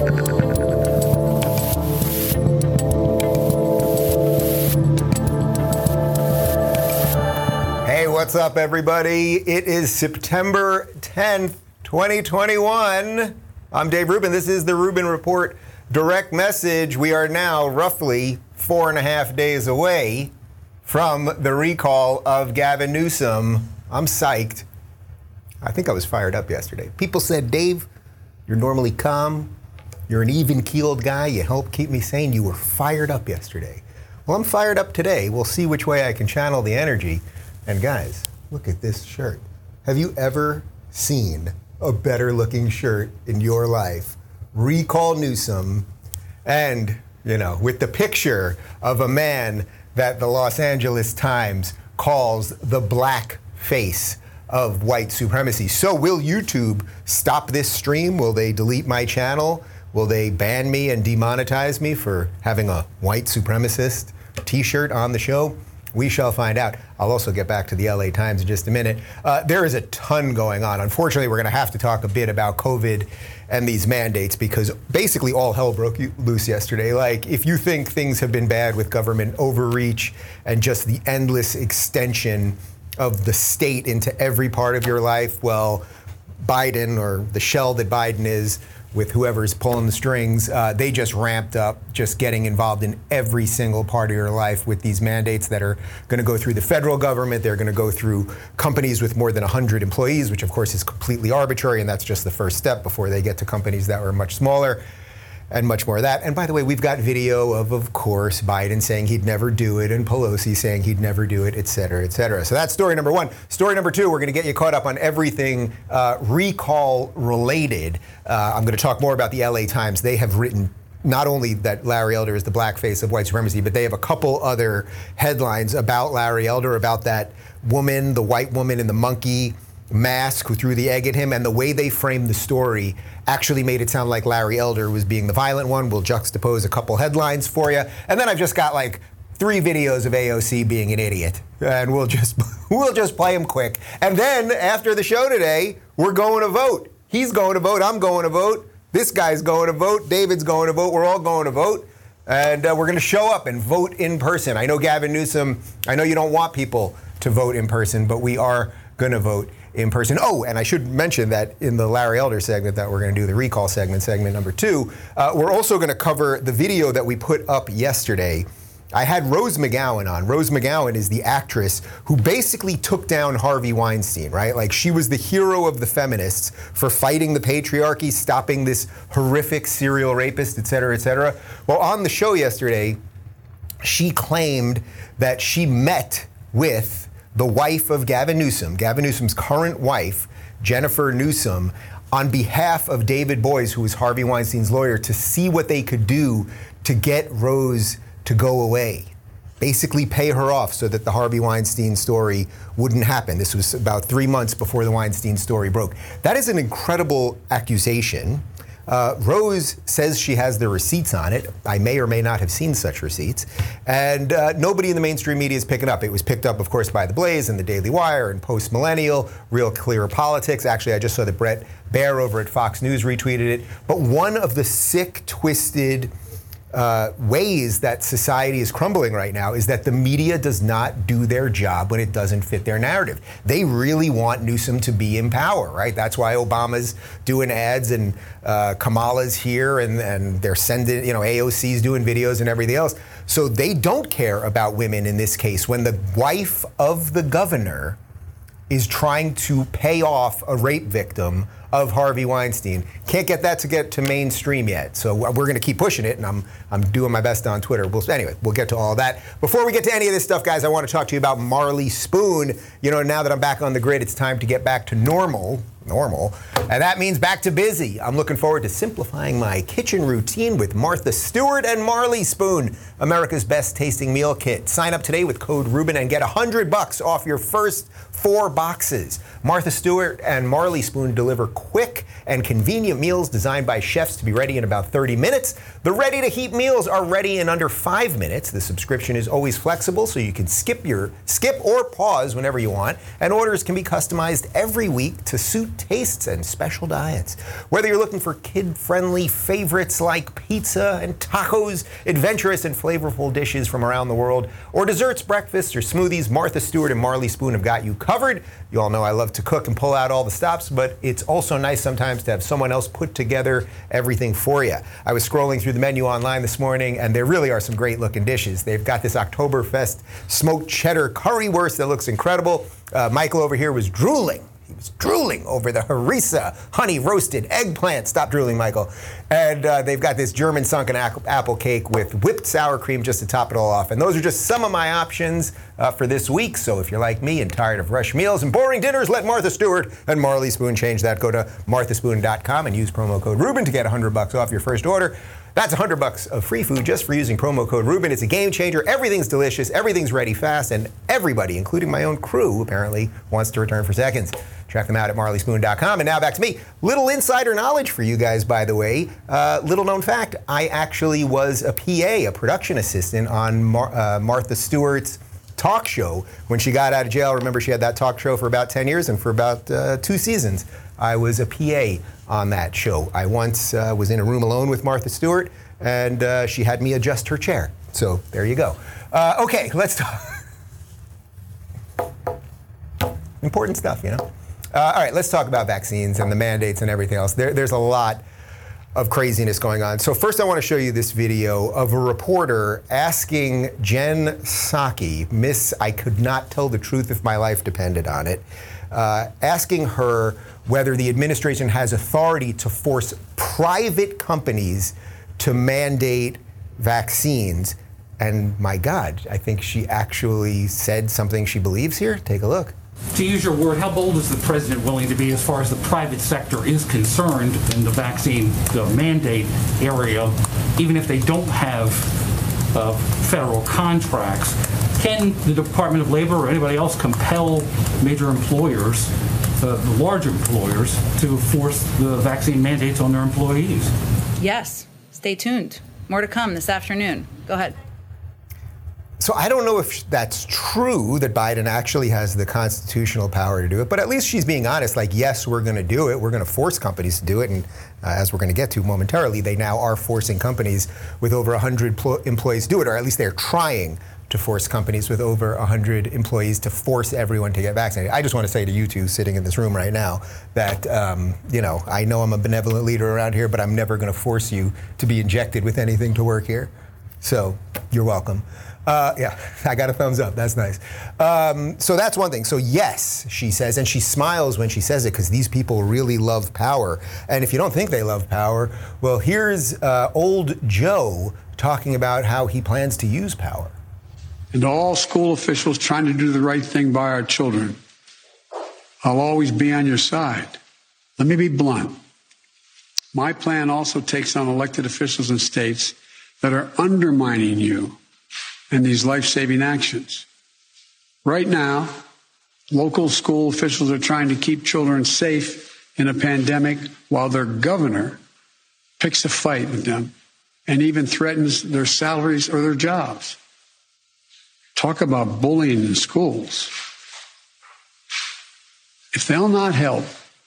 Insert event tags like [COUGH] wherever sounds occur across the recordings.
Hey, what's up, everybody? It is September 10th, 2021. I'm Dave Rubin. This is the Rubin Report direct message. We are now roughly four and a half days away from the recall of Gavin Newsom. I'm psyched. I think I was fired up yesterday. People said, Dave, you're normally calm. You're an even keeled guy. You help keep me sane. You were fired up yesterday. Well, I'm fired up today. We'll see which way I can channel the energy. And guys, look at this shirt. Have you ever seen a better looking shirt in your life? Recall Newsom. And, you know, with the picture of a man that the Los Angeles Times calls the black face of white supremacy. So, will YouTube stop this stream? Will they delete my channel? Will they ban me and demonetize me for having a white supremacist t shirt on the show? We shall find out. I'll also get back to the LA Times in just a minute. Uh, there is a ton going on. Unfortunately, we're going to have to talk a bit about COVID and these mandates because basically all hell broke loose yesterday. Like, if you think things have been bad with government overreach and just the endless extension of the state into every part of your life, well, Biden or the shell that Biden is with whoever's pulling the strings, uh, they just ramped up, just getting involved in every single part of your life with these mandates that are going to go through the federal government. They're going to go through companies with more than 100 employees, which of course is completely arbitrary, and that's just the first step before they get to companies that are much smaller and much more of that. And by the way, we've got video of, of course, Biden saying he'd never do it and Pelosi saying he'd never do it, et cetera, et cetera. So that's story number one. Story number two, we're going to get you caught up on everything uh, recall related. Uh, I'm going to talk more about the LA Times. They have written not only that Larry Elder is the blackface of white supremacy, but they have a couple other headlines about Larry Elder, about that woman, the white woman in the monkey mask who threw the egg at him, and the way they framed the story actually made it sound like Larry Elder was being the violent one. We'll juxtapose a couple headlines for you, and then I've just got like three videos of AOC being an idiot, and we'll just [LAUGHS] we'll just play them quick. And then after the show today, we're going to vote. He's going to vote. I'm going to vote. This guy's going to vote. David's going to vote. We're all going to vote. And uh, we're going to show up and vote in person. I know Gavin Newsom, I know you don't want people to vote in person, but we are going to vote in person. Oh, and I should mention that in the Larry Elder segment that we're going to do, the recall segment, segment number two, uh, we're also going to cover the video that we put up yesterday. I had Rose McGowan on. Rose McGowan is the actress who basically took down Harvey Weinstein, right? Like she was the hero of the feminists for fighting the patriarchy, stopping this horrific serial rapist, et cetera, et cetera. Well, on the show yesterday, she claimed that she met with the wife of Gavin Newsom, Gavin Newsom's current wife, Jennifer Newsom, on behalf of David Boies, who was Harvey Weinstein's lawyer, to see what they could do to get Rose to go away. Basically, pay her off so that the Harvey Weinstein story wouldn't happen. This was about three months before the Weinstein story broke. That is an incredible accusation. Uh, Rose says she has the receipts on it. I may or may not have seen such receipts. And uh, nobody in the mainstream media is picking up. It was picked up, of course, by The Blaze and The Daily Wire and Post Millennial, Real Clear Politics. Actually, I just saw that Brett Baier over at Fox News retweeted it. But one of the sick, twisted, uh, ways that society is crumbling right now is that the media does not do their job when it doesn't fit their narrative. They really want Newsom to be in power, right? That's why Obama's doing ads and uh, Kamala's here and, and they're sending, you know, AOC's doing videos and everything else. So they don't care about women in this case. When the wife of the governor is trying to pay off a rape victim of Harvey Weinstein. Can't get that to get to mainstream yet. So we're going to keep pushing it, and I'm, I'm doing my best on Twitter. We'll, anyway, we'll get to all that. Before we get to any of this stuff, guys, I want to talk to you about Marley Spoon. You know, now that I'm back on the grid, it's time to get back to normal normal. And that means back to busy. I'm looking forward to simplifying my kitchen routine with Martha Stewart and Marley Spoon, America's best tasting meal kit. Sign up today with code Rubin and get 100 bucks off your first four boxes. Martha Stewart and Marley Spoon deliver quick and convenient meals designed by chefs to be ready in about 30 minutes. The ready to heat meals are ready in under 5 minutes. The subscription is always flexible so you can skip your skip or pause whenever you want, and orders can be customized every week to suit tastes and special diets. Whether you're looking for kid friendly favorites like pizza and tacos, adventurous and flavorful dishes from around the world, or desserts, breakfasts, or smoothies, Martha Stewart and Marley Spoon have got you covered. You all know I love to cook and pull out all the stops, but it's also nice sometimes to have someone else put together everything for you. I was scrolling through the menu online this morning, and there really are some great looking dishes. They've got this Oktoberfest smoked cheddar currywurst that looks incredible. Uh, Michael over here was drooling he was drooling over the harissa honey roasted eggplant. Stop drooling, Michael. And uh, they've got this German sunken apple cake with whipped sour cream just to top it all off. And those are just some of my options uh, for this week. So if you're like me and tired of rush meals and boring dinners, let Martha Stewart and Marley Spoon change that. Go to marthaspoon.com and use promo code Rubin to get 100 bucks off your first order. That's 100 bucks of free food just for using promo code Rubin. It's a game changer. Everything's delicious, everything's ready fast, and everybody, including my own crew, apparently wants to return for seconds. Check them out at marleyspoon.com. And now back to me. Little insider knowledge for you guys, by the way. Uh, little known fact I actually was a PA, a production assistant on Mar- uh, Martha Stewart's talk show when she got out of jail. Remember, she had that talk show for about 10 years, and for about uh, two seasons, I was a PA on that show. I once uh, was in a room alone with Martha Stewart, and uh, she had me adjust her chair. So there you go. Uh, okay, let's talk. [LAUGHS] Important stuff, you know. Uh, all right, let's talk about vaccines and the mandates and everything else. There, there's a lot of craziness going on. So first I want to show you this video of a reporter asking Jen Psaki, Miss I could not tell the truth if my life depended on it, uh, asking her whether the administration has authority to force private companies to mandate vaccines. And my God, I think she actually said something she believes here. Take a look to use your word, how bold is the president willing to be as far as the private sector is concerned in the vaccine the mandate area, even if they don't have uh, federal contracts? Can the Department of Labor or anybody else compel major employers, uh, the large employers, to force the vaccine mandates on their employees? Yes. Stay tuned. More to come this afternoon. Go ahead. So I don't know if that's true that Biden actually has the constitutional power to do it, but at least she's being honest. Like, yes, we're going to do it. We're going to force companies to do it, and uh, as we're going to get to momentarily, they now are forcing companies with over 100 pl- employees to do it, or at least they're trying to force companies with over 100 employees to force everyone to get vaccinated. I just want to say to you two sitting in this room right now that, um, you know, I know I'm a benevolent leader around here, but I'm never going to force you to be injected with anything to work here. So you're welcome. Uh, yeah, [LAUGHS] I got a thumbs up. That's nice. Um, so that's one thing. So, yes, she says, and she smiles when she says it because these people really love power. And if you don't think they love power, well, here's uh, old Joe talking about how he plans to use power. And all school officials trying to do the right thing by our children, I'll always be on your side. Let me be blunt. My plan also takes on elected officials in states that are undermining you and these life saving actions. Right now, local school officials are trying to keep children safe in a pandemic while their governor picks a fight with them and even threatens their salaries or their jobs. Talk about bullying in schools. If they'll not help,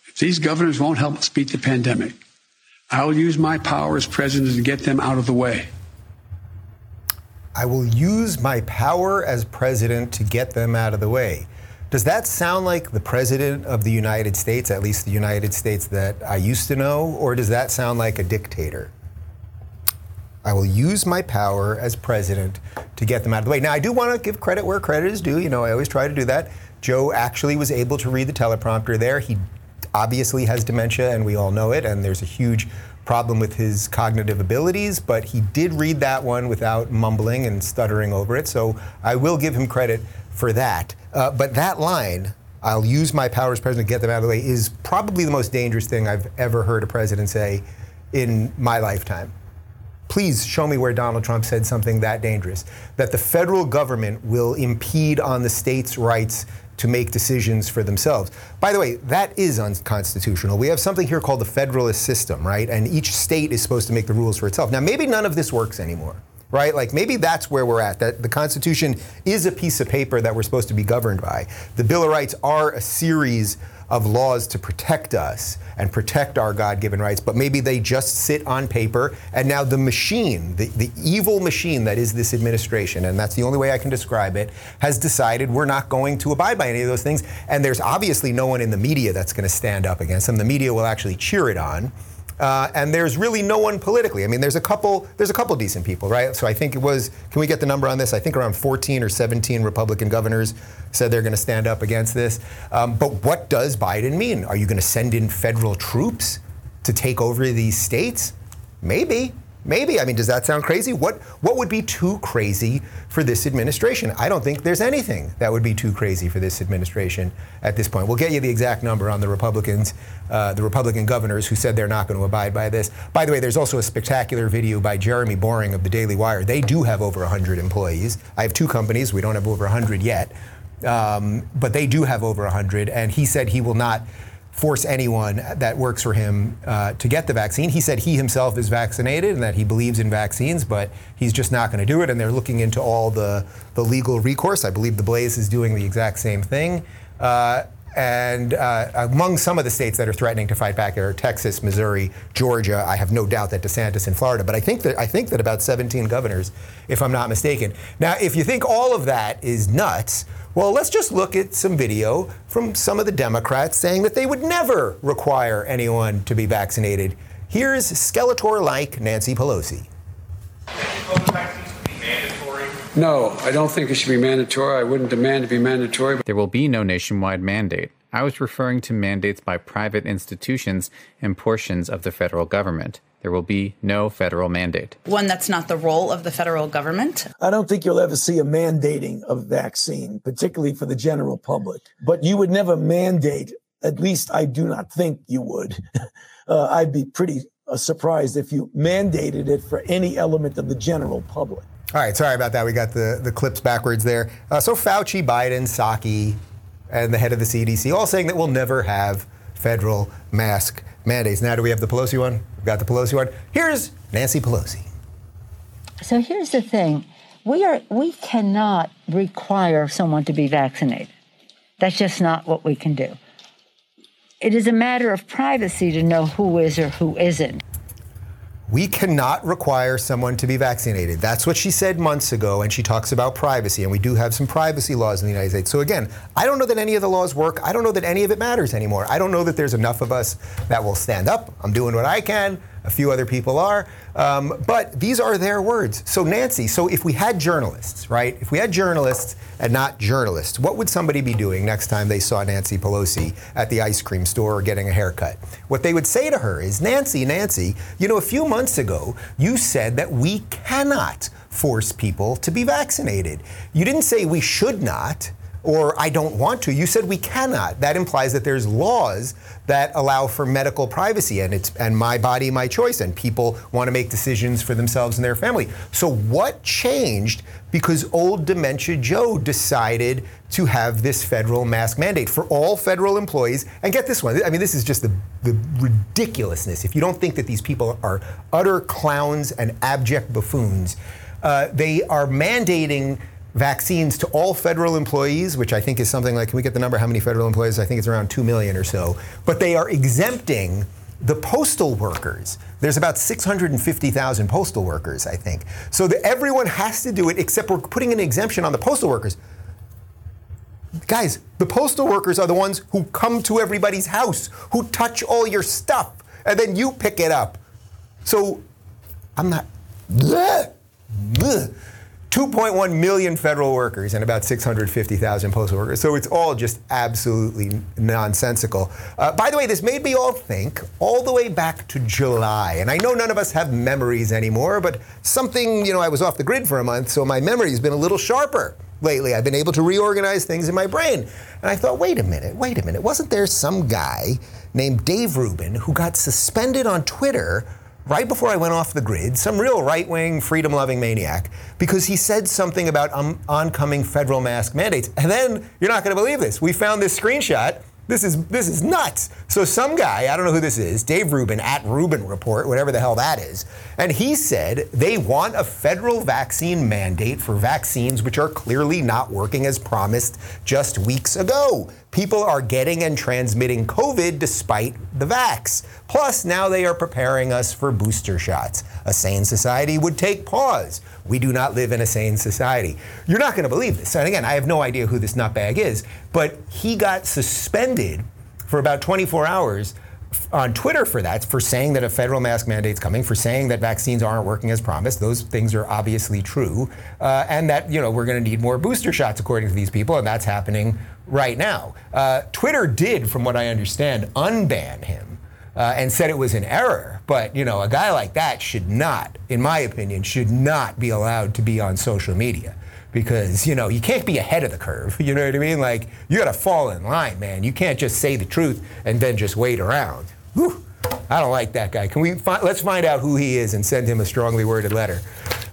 if these governors won't help us beat the pandemic, I'll use my power as president to get them out of the way. I will use my power as president to get them out of the way. Does that sound like the president of the United States, at least the United States that I used to know, or does that sound like a dictator? I will use my power as president to get them out of the way. Now, I do want to give credit where credit is due. You know, I always try to do that. Joe actually was able to read the teleprompter there. He obviously has dementia, and we all know it, and there's a huge problem with his cognitive abilities, but he did read that one without mumbling and stuttering over it. So I will give him credit for that. Uh, but that line, I'll use my powers, president to get them out of the way, is probably the most dangerous thing I've ever heard a president say in my lifetime. Please show me where Donald Trump said something that dangerous. That the federal government will impede on the states' rights to make decisions for themselves. By the way, that is unconstitutional. We have something here called the federalist system, right? And each state is supposed to make the rules for itself. Now, maybe none of this works anymore, right? Like maybe that's where we're at, that the Constitution is a piece of paper that we're supposed to be governed by. The Bill of Rights are a series of laws to protect us and protect our God given rights, but maybe they just sit on paper. And now the machine, the, the evil machine that is this administration, and that's the only way I can describe it, has decided we're not going to abide by any of those things. And there's obviously no one in the media that's going to stand up against them. The media will actually cheer it on. Uh, and there's really no one politically. I mean, there's a couple. There's a couple decent people, right? So I think it was. Can we get the number on this? I think around 14 or 17 Republican governors said they're going to stand up against this. Um, but what does Biden mean? Are you going to send in federal troops to take over these states? Maybe. Maybe. I mean, does that sound crazy? What what would be too crazy for this administration? I don't think there's anything that would be too crazy for this administration at this point. We'll get you the exact number on the Republicans, uh, the Republican governors who said they're not going to abide by this. By the way, there's also a spectacular video by Jeremy Boring of the Daily Wire. They do have over 100 employees. I have two companies. We don't have over 100 yet, um, but they do have over 100. And he said he will not force anyone that works for him uh, to get the vaccine. He said he himself is vaccinated and that he believes in vaccines, but he's just not going to do it. And they're looking into all the, the legal recourse. I believe the Blaze is doing the exact same thing. Uh, and uh, among some of the states that are threatening to fight back are Texas, Missouri, Georgia. I have no doubt that DeSantis in Florida, but I think that I think that about 17 governors, if I'm not mistaken. Now, if you think all of that is nuts, well, let's just look at some video from some of the Democrats saying that they would never require anyone to be vaccinated. Here's Skeletor like Nancy Pelosi. No, I don't think it should be mandatory. I wouldn't demand to be mandatory. There will be no nationwide mandate. I was referring to mandates by private institutions and portions of the federal government. There will be no federal mandate. One that's not the role of the federal government. I don't think you'll ever see a mandating of vaccine, particularly for the general public. But you would never mandate, at least I do not think you would. [LAUGHS] Uh, I'd be pretty uh, surprised if you mandated it for any element of the general public. All right, sorry about that. We got the, the clips backwards there. Uh, so Fauci, Biden, Psaki, and the head of the CDC all saying that we'll never have federal mask mandates. Now, do we have the Pelosi one? We've got the Pelosi one. Here's Nancy Pelosi. So here's the thing. We are we cannot require someone to be vaccinated. That's just not what we can do. It is a matter of privacy to know who is or who isn't. We cannot require someone to be vaccinated. That's what she said months ago, and she talks about privacy, and we do have some privacy laws in the United States. So, again, I don't know that any of the laws work. I don't know that any of it matters anymore. I don't know that there's enough of us that will stand up. I'm doing what I can. A few other people are. Um, but these are their words. So, Nancy, so if we had journalists, right? If we had journalists and not journalists, what would somebody be doing next time they saw Nancy Pelosi at the ice cream store or getting a haircut? What they would say to her is, Nancy, Nancy, you know, a few months ago, you said that we cannot force people to be vaccinated. You didn't say we should not or I don't want to. You said we cannot. That implies that there's laws that allow for medical privacy and it's and my body, my choice, and people want to make decisions for themselves and their family. So what changed because old dementia Joe decided to have this federal mask mandate for all federal employees? And get this one. I mean, this is just the, the ridiculousness. If you don't think that these people are utter clowns and abject buffoons, uh, they are mandating vaccines to all federal employees, which I think is something like, can we get the number? How many federal employees? I think it's around 2 million or so. But they are exempting the postal workers. There's about 650,000 postal workers, I think. So the, everyone has to do it, except we're putting an exemption on the postal workers. Guys, the postal workers are the ones who come to everybody's house, who touch all your stuff, and then you pick it up. So I'm not. Bleh, bleh. 2.1 million federal workers and about 650,000 postal workers. So it's all just absolutely nonsensical. Uh, by the way, this made me all think all the way back to July. And I know none of us have memories anymore, but something, you know, I was off the grid for a month, so my memory's been a little sharper lately. I've been able to reorganize things in my brain. And I thought, wait a minute, wait a minute. Wasn't there some guy named Dave Rubin who got suspended on Twitter? Right before I went off the grid, some real right wing, freedom loving maniac, because he said something about um, oncoming federal mask mandates. And then, you're not going to believe this, we found this screenshot. This is this is nuts. So some guy, I don't know who this is, Dave Rubin at Rubin Report, whatever the hell that is, and he said they want a federal vaccine mandate for vaccines which are clearly not working as promised just weeks ago. People are getting and transmitting COVID despite the vax. Plus, now they are preparing us for booster shots. A sane society would take pause. We do not live in a sane society. You're not going to believe this. And again, I have no idea who this nutbag is, but he got suspended for about 24 hours on Twitter for that, for saying that a federal mask mandate's coming, for saying that vaccines aren't working as promised. Those things are obviously true, uh, and that you know we're going to need more booster shots according to these people, and that's happening right now. Uh, Twitter did, from what I understand, unban him. Uh, and said it was an error, but you know, a guy like that should not, in my opinion, should not be allowed to be on social media because you know you can't be ahead of the curve. [LAUGHS] You know what I mean? Like you got to fall in line, man. You can't just say the truth and then just wait around. Whew. I don't like that guy. Can we fi- let's find out who he is and send him a strongly worded letter.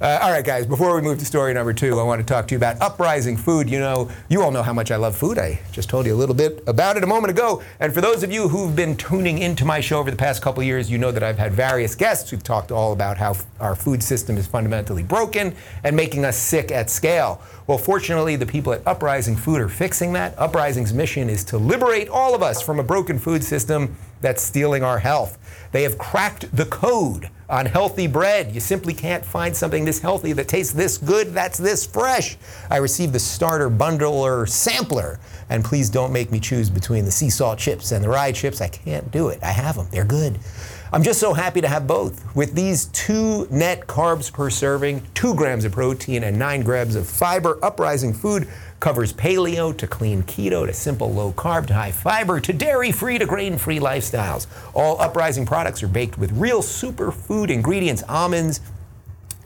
Uh, all right, guys. Before we move to story number two, I want to talk to you about Uprising Food. You know, you all know how much I love food. I just told you a little bit about it a moment ago. And for those of you who've been tuning into my show over the past couple years, you know that I've had various guests who've talked all about how f- our food system is fundamentally broken and making us sick at scale. Well, fortunately, the people at Uprising Food are fixing that. Uprising's mission is to liberate all of us from a broken food system that's stealing our health. They have cracked the code on healthy bread. You simply can't find something this healthy that tastes this good, that's this fresh. I received the starter bundler sampler, and please don't make me choose between the sea salt chips and the rye chips. I can't do it. I have them, they're good. I'm just so happy to have both. With these two net carbs per serving, two grams of protein, and nine grams of fiber, Uprising Food covers paleo to clean keto to simple low carb to high fiber to dairy free to grain free lifestyles. All Uprising products are baked with real superfood ingredients almonds,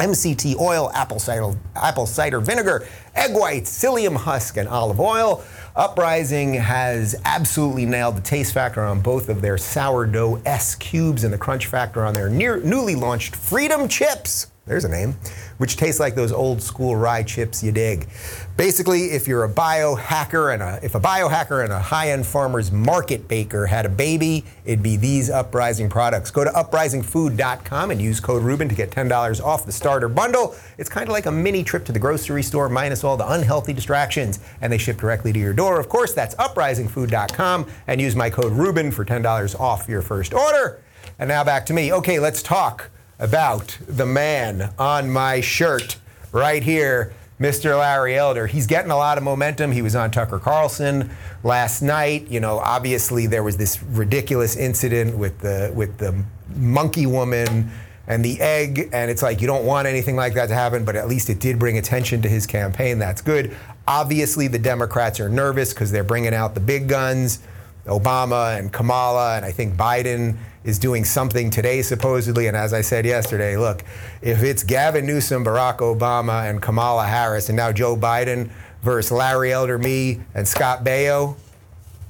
MCT oil, apple cider, apple cider vinegar, egg whites, psyllium husk, and olive oil. Uprising has absolutely nailed the taste factor on both of their sourdough S cubes and the crunch factor on their near, newly launched Freedom Chips. There's a name, which tastes like those old school rye chips you dig. Basically, if you're a biohacker and a, if a biohacker and a high-end farmer's market baker had a baby, it'd be these Uprising products. Go to uprisingfood.com and use code Rubin to get $10 off the starter bundle. It's kind of like a mini trip to the grocery store minus all the unhealthy distractions, and they ship directly to your door. Of course, that's uprisingfood.com and use my code Rubin for $10 off your first order. And now back to me. Okay, let's talk about the man on my shirt right here, Mr. Larry Elder. He's getting a lot of momentum. He was on Tucker Carlson last night. You know, obviously there was this ridiculous incident with the with the monkey woman and the egg, and it's like you don't want anything like that to happen, but at least it did bring attention to his campaign. That's good. Obviously, the Democrats are nervous because they're bringing out the big guns. Obama and Kamala, and I think Biden is doing something today, supposedly. And as I said yesterday, look, if it's Gavin Newsom, Barack Obama, and Kamala Harris, and now Joe Biden versus Larry Elder, me, and Scott Baio,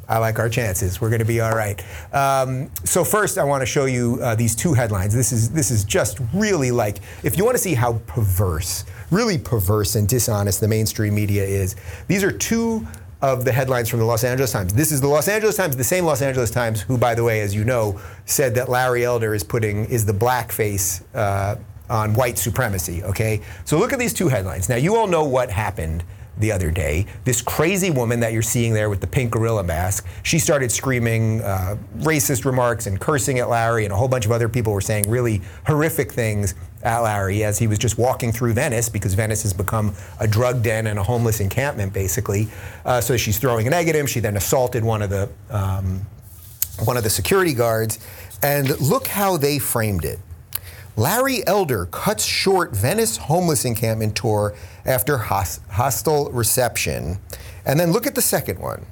I like our chances. We're going to be all right. Um, so first, I want to show you uh, these two headlines. This is this is just really like if you want to see how perverse, really perverse and dishonest the mainstream media is. These are two of the headlines from the Los Angeles Times. This is the Los Angeles Times, the same Los Angeles Times, who, by the way, as you know, said that Larry Elder is putting is the blackface uh, on white supremacy. Okay, so look at these two headlines. Now you all know what happened the other day. This crazy woman that you're seeing there with the pink gorilla mask, she started screaming uh, racist remarks and cursing at Larry, and a whole bunch of other people were saying really horrific things at Larry as he was just walking through Venice because Venice has become a drug den and a homeless encampment, basically. Uh, so she's throwing an egg at him. She then assaulted one of the um, one of the security guards, and look how they framed it. Larry Elder cuts short Venice homeless encampment tour after hos- hostile reception. And then look at the second one.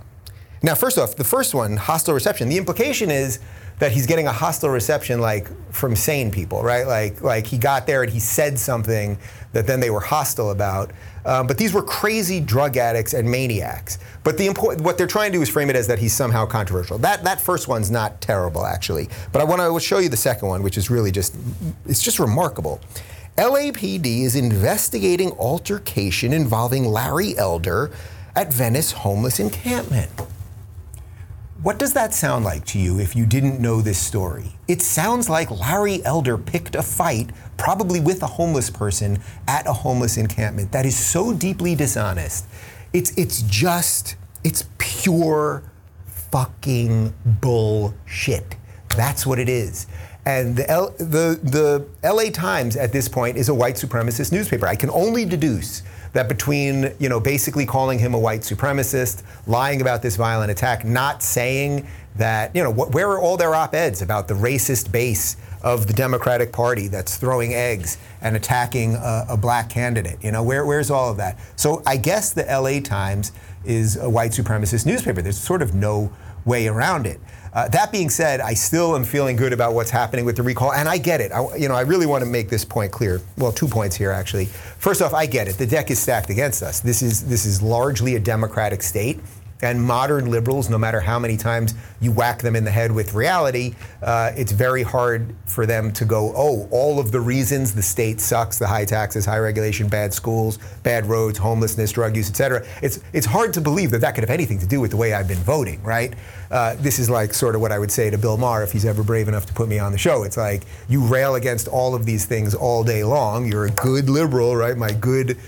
Now, first off, the first one, hostile reception, the implication is that he's getting a hostile reception like from sane people, right? Like, like he got there and he said something that then they were hostile about. Um, but these were crazy drug addicts and maniacs. But the important, what they're trying to do is frame it as that he's somehow controversial. That that first one's not terrible actually. But I want to show you the second one, which is really just it's just remarkable. LAPD is investigating altercation involving Larry Elder at Venice homeless encampment. What does that sound like to you if you didn't know this story? It sounds like Larry Elder picked a fight, probably with a homeless person, at a homeless encampment. That is so deeply dishonest. It's, it's just, it's pure fucking bullshit. That's what it is. And the, L, the, the LA Times at this point is a white supremacist newspaper. I can only deduce that between, you know, basically calling him a white supremacist, lying about this violent attack, not saying that, you know, wh- where are all their op eds about the racist base of the Democratic Party that's throwing eggs and attacking a, a black candidate? You know, where, where's all of that? So I guess the LA Times is a white supremacist newspaper. There's sort of no way around it. Uh, that being said, I still am feeling good about what's happening with the recall, and I get it. I, you know, I really want to make this point clear. Well, two points here actually. First off, I get it. The deck is stacked against us. This is this is largely a democratic state. And modern liberals, no matter how many times you whack them in the head with reality, uh, it's very hard for them to go, oh, all of the reasons the state sucks, the high taxes, high regulation, bad schools, bad roads, homelessness, drug use, et cetera. It's, it's hard to believe that that could have anything to do with the way I've been voting, right? Uh, this is like sort of what I would say to Bill Maher if he's ever brave enough to put me on the show. It's like you rail against all of these things all day long. You're a good liberal, right? My good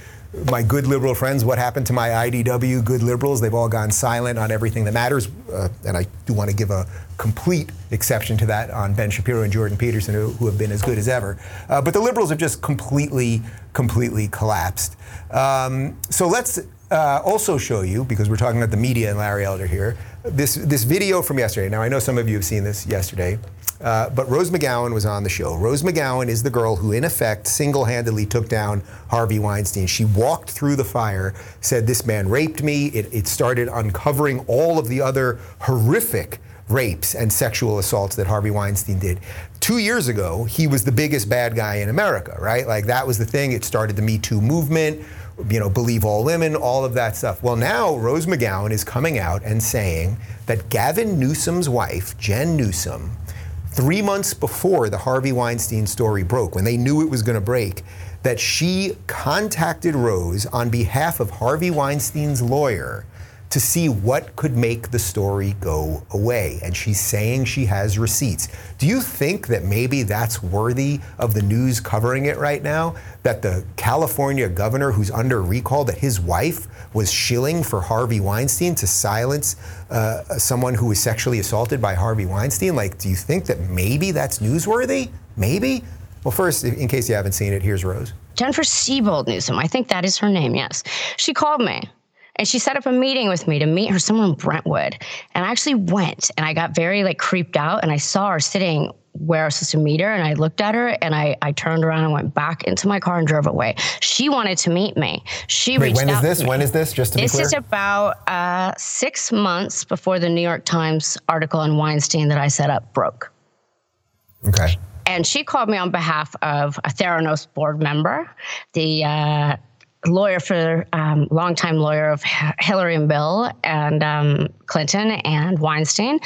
my good liberal friends, what happened to my IDW good liberals? They've all gone silent on everything that matters. Uh, and I do want to give a complete exception to that on Ben Shapiro and Jordan Peterson, who, who have been as good as ever. Uh, but the liberals have just completely, completely collapsed. Um, so let's uh, also show you, because we're talking about the media and Larry Elder here, this, this video from yesterday. Now, I know some of you have seen this yesterday. Uh, but Rose McGowan was on the show. Rose McGowan is the girl who, in effect, single handedly took down Harvey Weinstein. She walked through the fire, said, This man raped me. It, it started uncovering all of the other horrific rapes and sexual assaults that Harvey Weinstein did. Two years ago, he was the biggest bad guy in America, right? Like that was the thing. It started the Me Too movement, you know, believe all women, all of that stuff. Well, now Rose McGowan is coming out and saying that Gavin Newsom's wife, Jen Newsom, three months before the Harvey Weinstein story broke, when they knew it was going to break, that she contacted Rose on behalf of Harvey Weinstein's lawyer to see what could make the story go away. And she's saying she has receipts. Do you think that maybe that's worthy of the news covering it right now? That the California governor who's under recall, that his wife was shilling for Harvey Weinstein to silence uh, someone who was sexually assaulted by Harvey Weinstein? Like, do you think that maybe that's newsworthy? Maybe? Well, first, in case you haven't seen it, here's Rose. Jennifer Siebold Newsom, I think that is her name, yes. She called me and she set up a meeting with me to meet her somewhere in Brentwood. And I actually went and I got very like creeped out and I saw her sitting where I was supposed to meet her and I looked at her and I, I turned around and went back into my car and drove away. She wanted to meet me. She Wait, reached when is out this? to me. When is this? Just to This be clear. This is about uh, six months before the New York Times article on Weinstein that I set up broke. okay. And she called me on behalf of a Theranos board member, the uh, lawyer for um, longtime lawyer of Hillary and Bill and um, Clinton and Weinstein,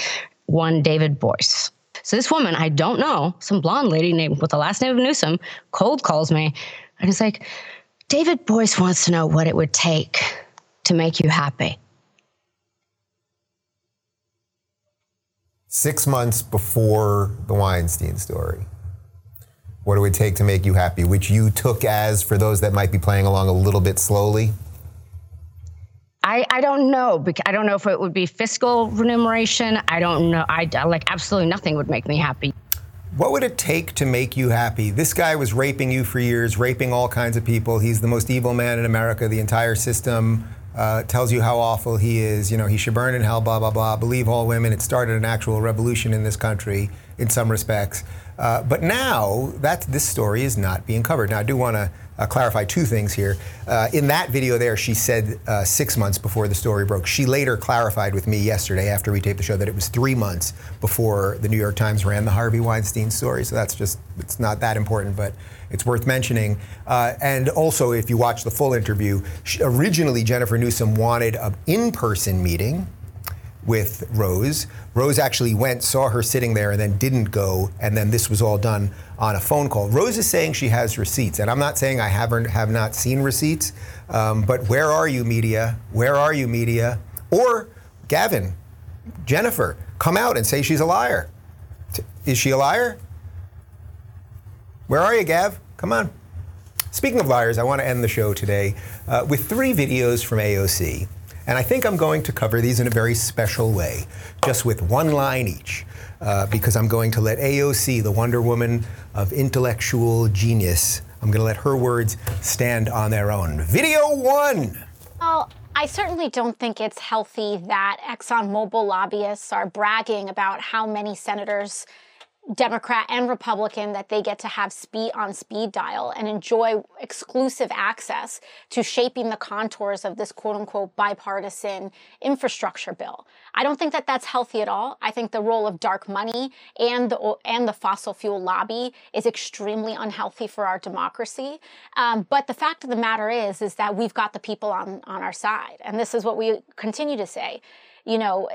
one David Boies. So this woman I don't know, some blonde lady named with the last name of Newsom, cold calls me, and it's like, David Boies wants to know what it would take to make you happy. Six months before the Weinstein story. What do it would take to make you happy, which you took as, for those that might be playing along a little bit slowly, I, I don't know. I don't know if it would be fiscal remuneration. I don't know. I like absolutely nothing would make me happy. What would it take to make you happy? This guy was raping you for years, raping all kinds of people. He's the most evil man in America. The entire system uh, tells you how awful he is. You know, he should burn in hell, blah, blah, blah. Believe all women. It started an actual revolution in this country in some respects. Uh, but now that this story is not being covered. Now, I do want to uh, clarify two things here. Uh, in that video there, she said uh, six months before the story broke. She later clarified with me yesterday after we taped the show that it was three months before the New York Times ran the Harvey Weinstein story. So that's just, it's not that important, but it's worth mentioning. Uh, and also, if you watch the full interview, she, originally Jennifer Newsom wanted an in person meeting with Rose. Rose actually went, saw her sitting there, and then didn't go. And then this was all done on a phone call. Rose is saying she has receipts, and I'm not saying I haven't have not seen receipts. Um, but where are you, media? Where are you, media? Or Gavin, Jennifer, come out and say she's a liar. Is she a liar? Where are you, Gav? Come on. Speaking of liars, I want to end the show today uh, with three videos from AOC. And I think I'm going to cover these in a very special way, just with one line each, uh, because I'm going to let AOC, the Wonder Woman of intellectual genius, I'm going to let her words stand on their own. Video one. Well, I certainly don't think it's healthy that ExxonMobil lobbyists are bragging about how many senators Democrat and Republican that they get to have speed on speed dial and enjoy exclusive access to shaping the contours of this quote unquote bipartisan infrastructure bill. I don't think that that's healthy at all. I think the role of dark money and the and the fossil fuel lobby is extremely unhealthy for our democracy. Um, but the fact of the matter is, is that we've got the people on on our side, and this is what we continue to say. You know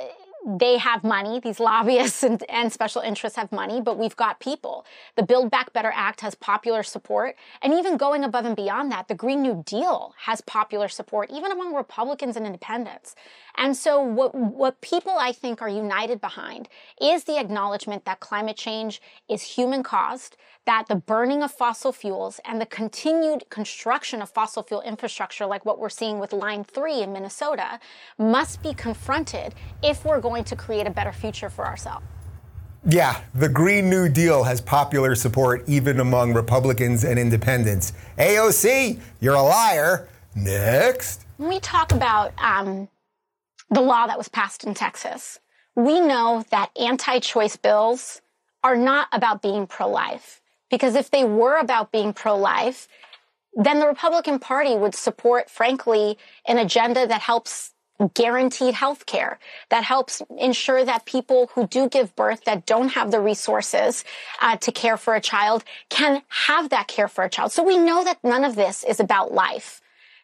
they have money, these lobbyists and, and, special interests have money, but we've got people. The Build Back Better Act has popular support. And even going above and beyond that, the Green New Deal has popular support, even among Republicans and independents. And so, what, what people I think are united behind is the acknowledgement that climate change is human caused, that the burning of fossil fuels and the continued construction of fossil fuel infrastructure, like what we're seeing with Line 3 in Minnesota, must be confronted if we're going to create a better future for ourselves. Yeah, the Green New Deal has popular support even among Republicans and independents. AOC, you're a liar. Next. When we talk about um, the law that was passed in Texas, we know that anti choice bills are not about being pro life. Because if they were about being pro life, then the Republican Party would support, frankly, an agenda that helps guaranteed health care, that helps ensure that people who do give birth that don't have the resources uh, to care for a child can have that care for a child. So we know that none of this is about life.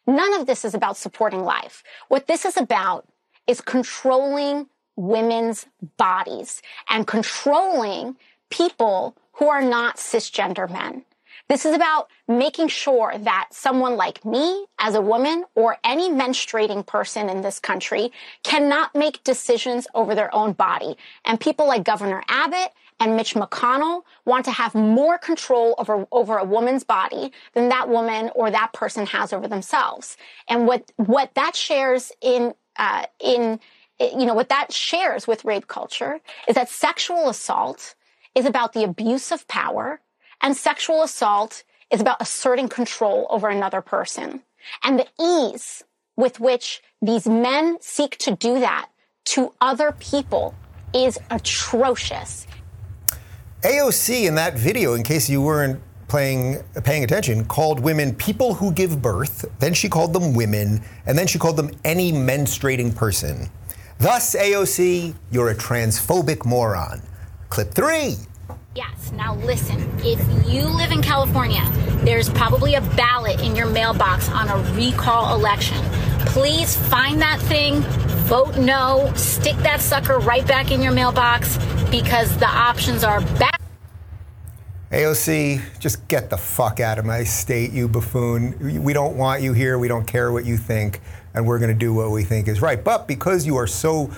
None of this is about supporting life. What this is about is controlling women's bodies and controlling people who are not cisgender men. This is about making sure that someone like me as a woman or any menstruating person in this country cannot make decisions over their own body. And people like Governor Abbott and Mitch McConnell want to have more control over, over a woman's body than that woman or that person has over themselves. And what, what that shares in, uh, in, you know, what that shares with rape culture is that sexual assault is about the abuse of power, and sexual assault is about asserting control over another person. And the ease with which these men seek to do that to other people is atrocious. AOC in that video, in case you weren't playing, paying attention, called women people who give birth. Then she called them women, and then she called them any menstruating person. Thus, AOC, you're a transphobic moron. Clip three. Yes. Now listen, if you live in California, there's probably a ballot in your mailbox on a recall election. Please find that thing, vote no, stick that sucker right back in your mailbox because the options are back. AOC, just get the fuck out of my state, you buffoon. We don't want you here. We don't care what you think. And we're going to do what we think is right. But because you are so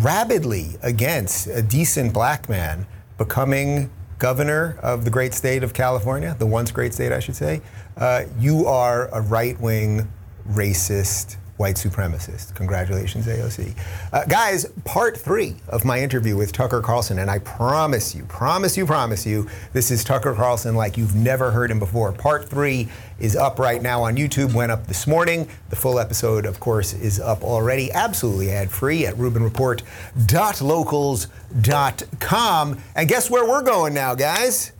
rabidly against a decent black man, becoming governor of the great state of California, the once great state, I should say, uh, you are a right wing racist white supremacist. Congratulations, AOC. Uh, guys, part three of my interview with Tucker Carlson, and I promise you, promise you, promise you, this is Tucker Carlson like you've never heard him before. Part three is up right now on YouTube, went up this morning. The full episode, of course, is up already, absolutely ad free at RubinReport.locals.com. And guess where we're going now, guys?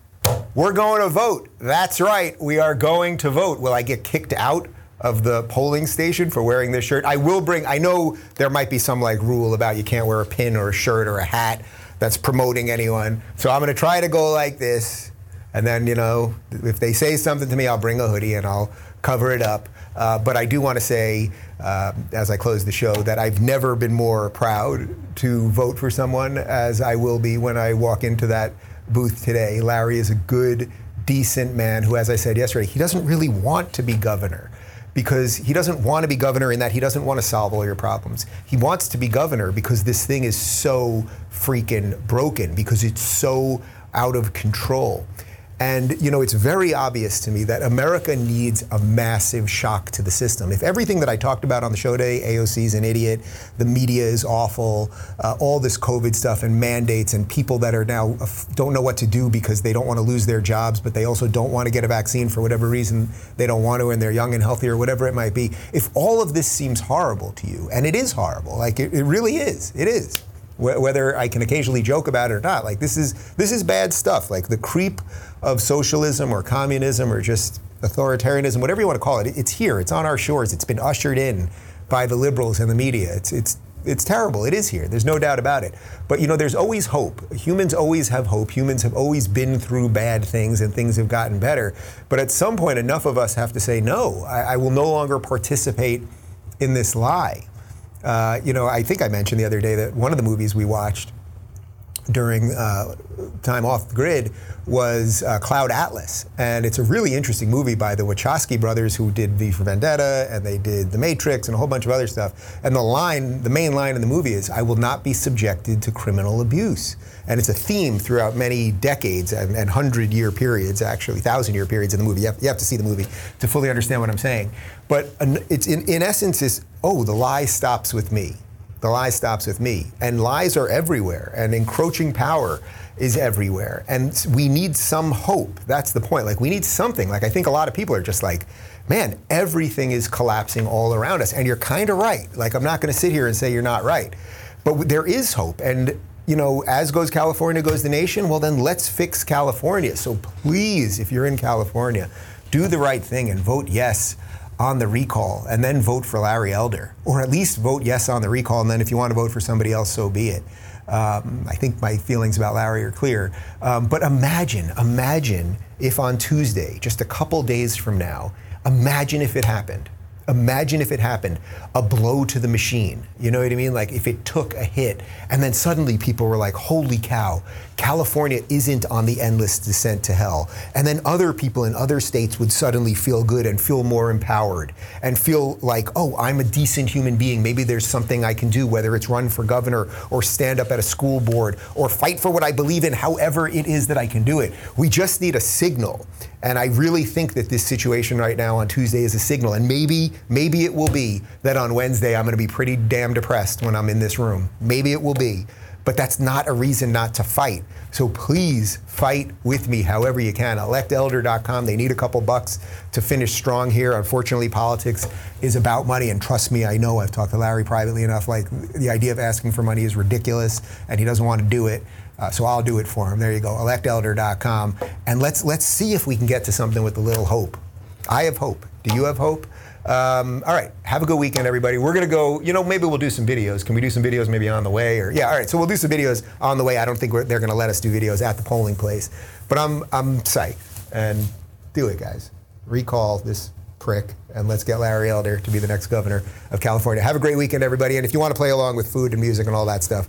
We're going to vote. That's right, we are going to vote. Will I get kicked out? Of the polling station for wearing this shirt. I will bring, I know there might be some like rule about you can't wear a pin or a shirt or a hat that's promoting anyone. So I'm going to try to go like this. And then, you know, if they say something to me, I'll bring a hoodie and I'll cover it up. Uh, but I do want to say, uh, as I close the show, that I've never been more proud to vote for someone as I will be when I walk into that booth today. Larry is a good, decent man who, as I said yesterday, he doesn't really want to be governor because he doesn't want to be governor in that he doesn't want to solve all your problems. He wants to be governor because this thing is so freaking broken, because it's so out of control. And, you know, it's very obvious to me that America needs a massive shock to the system. If everything that I talked about on the show today, AOC is an idiot, the media is awful, uh, all this COVID stuff and mandates and people that are now don't know what to do because they don't want to lose their jobs, but they also don't want to get a vaccine for whatever reason they don't want to and they're young and healthy or whatever it might be. If all of this seems horrible to you, and it is horrible, like it, it really is, it is whether I can occasionally joke about it or not. Like this is this is bad stuff. Like the creep of socialism or communism or just authoritarianism, whatever you want to call it. It's here. It's on our shores. It's been ushered in by the liberals and the media. It's it's it's terrible. It is here. There's no doubt about it. But you know, there's always hope. Humans always have hope. Humans have always been through bad things and things have gotten better. But at some point, enough of us have to say, no, I, I will no longer participate in this lie. Uh, you know, I think I mentioned the other day that one of the movies we watched during uh, time off the grid was uh, Cloud Atlas. And it's a really interesting movie by the Wachowski brothers who did V for Vendetta and they did The Matrix and a whole bunch of other stuff. And the line, the main line in the movie is, I will not be subjected to criminal abuse. And it's a theme throughout many decades and, and hundred year periods, actually, thousand year periods in the movie. You have, you have, to see the movie to fully understand what I'm saying. But it's in, in essence is, oh, the lie stops with me. The lie stops with me. And lies are everywhere, and encroaching power is everywhere. And we need some hope. That's the point. Like, we need something. Like, I think a lot of people are just like, man, everything is collapsing all around us. And you're kind of right. Like, I'm not going to sit here and say you're not right. But there is hope. And, you know, as goes California, goes the nation. Well, then let's fix California. So please, if you're in California, do the right thing and vote yes on the recall and then vote for Larry Elder, or at least vote yes on the recall, and then if you want to vote for somebody else, so be it. Um, I think my feelings about Larry are clear. Um, but imagine, imagine if on Tuesday, just a couple days from now, imagine if it happened. Imagine if it happened, a blow to the machine. You know what I mean? Like if it took a hit, and then suddenly people were like, holy cow, California isn't on the endless descent to hell. And then other people in other states would suddenly feel good and feel more empowered and feel like, oh, I'm a decent human being. Maybe there's something I can do, whether it's run for governor or stand up at a school board or fight for what I believe in, however it is that I can do it. We just need a signal. And I really think that this situation right now on Tuesday is a signal. And maybe, maybe it will be that on Wednesday I'm going to be pretty damn depressed when I'm in this room. Maybe it will be but that's not a reason not to fight. So please fight with me however you can. ElectElder.com. They need a couple bucks to finish strong here. Unfortunately, politics is about money, and trust me, I know. I've talked to Larry privately enough. Like the idea of asking for money is ridiculous, and he doesn't want to do it. Uh, so I'll do it for him. There you go. ElectElder.com, and let's let's see if we can get to something with a little hope. I have hope. Do you have hope? Um, all right. Have a good weekend, everybody. We're going to go, you know, maybe we'll do some videos. Can we do some videos maybe on the way? Or Yeah, all right. So we'll do some videos on the way. I don't think they're going to let us do videos at the polling place. But I'm, I'm psyched. And do it, guys. Recall this prick and let's get Larry Elder to be the next governor of California. Have a great weekend, everybody. And if you want to play along with food and music and all that stuff,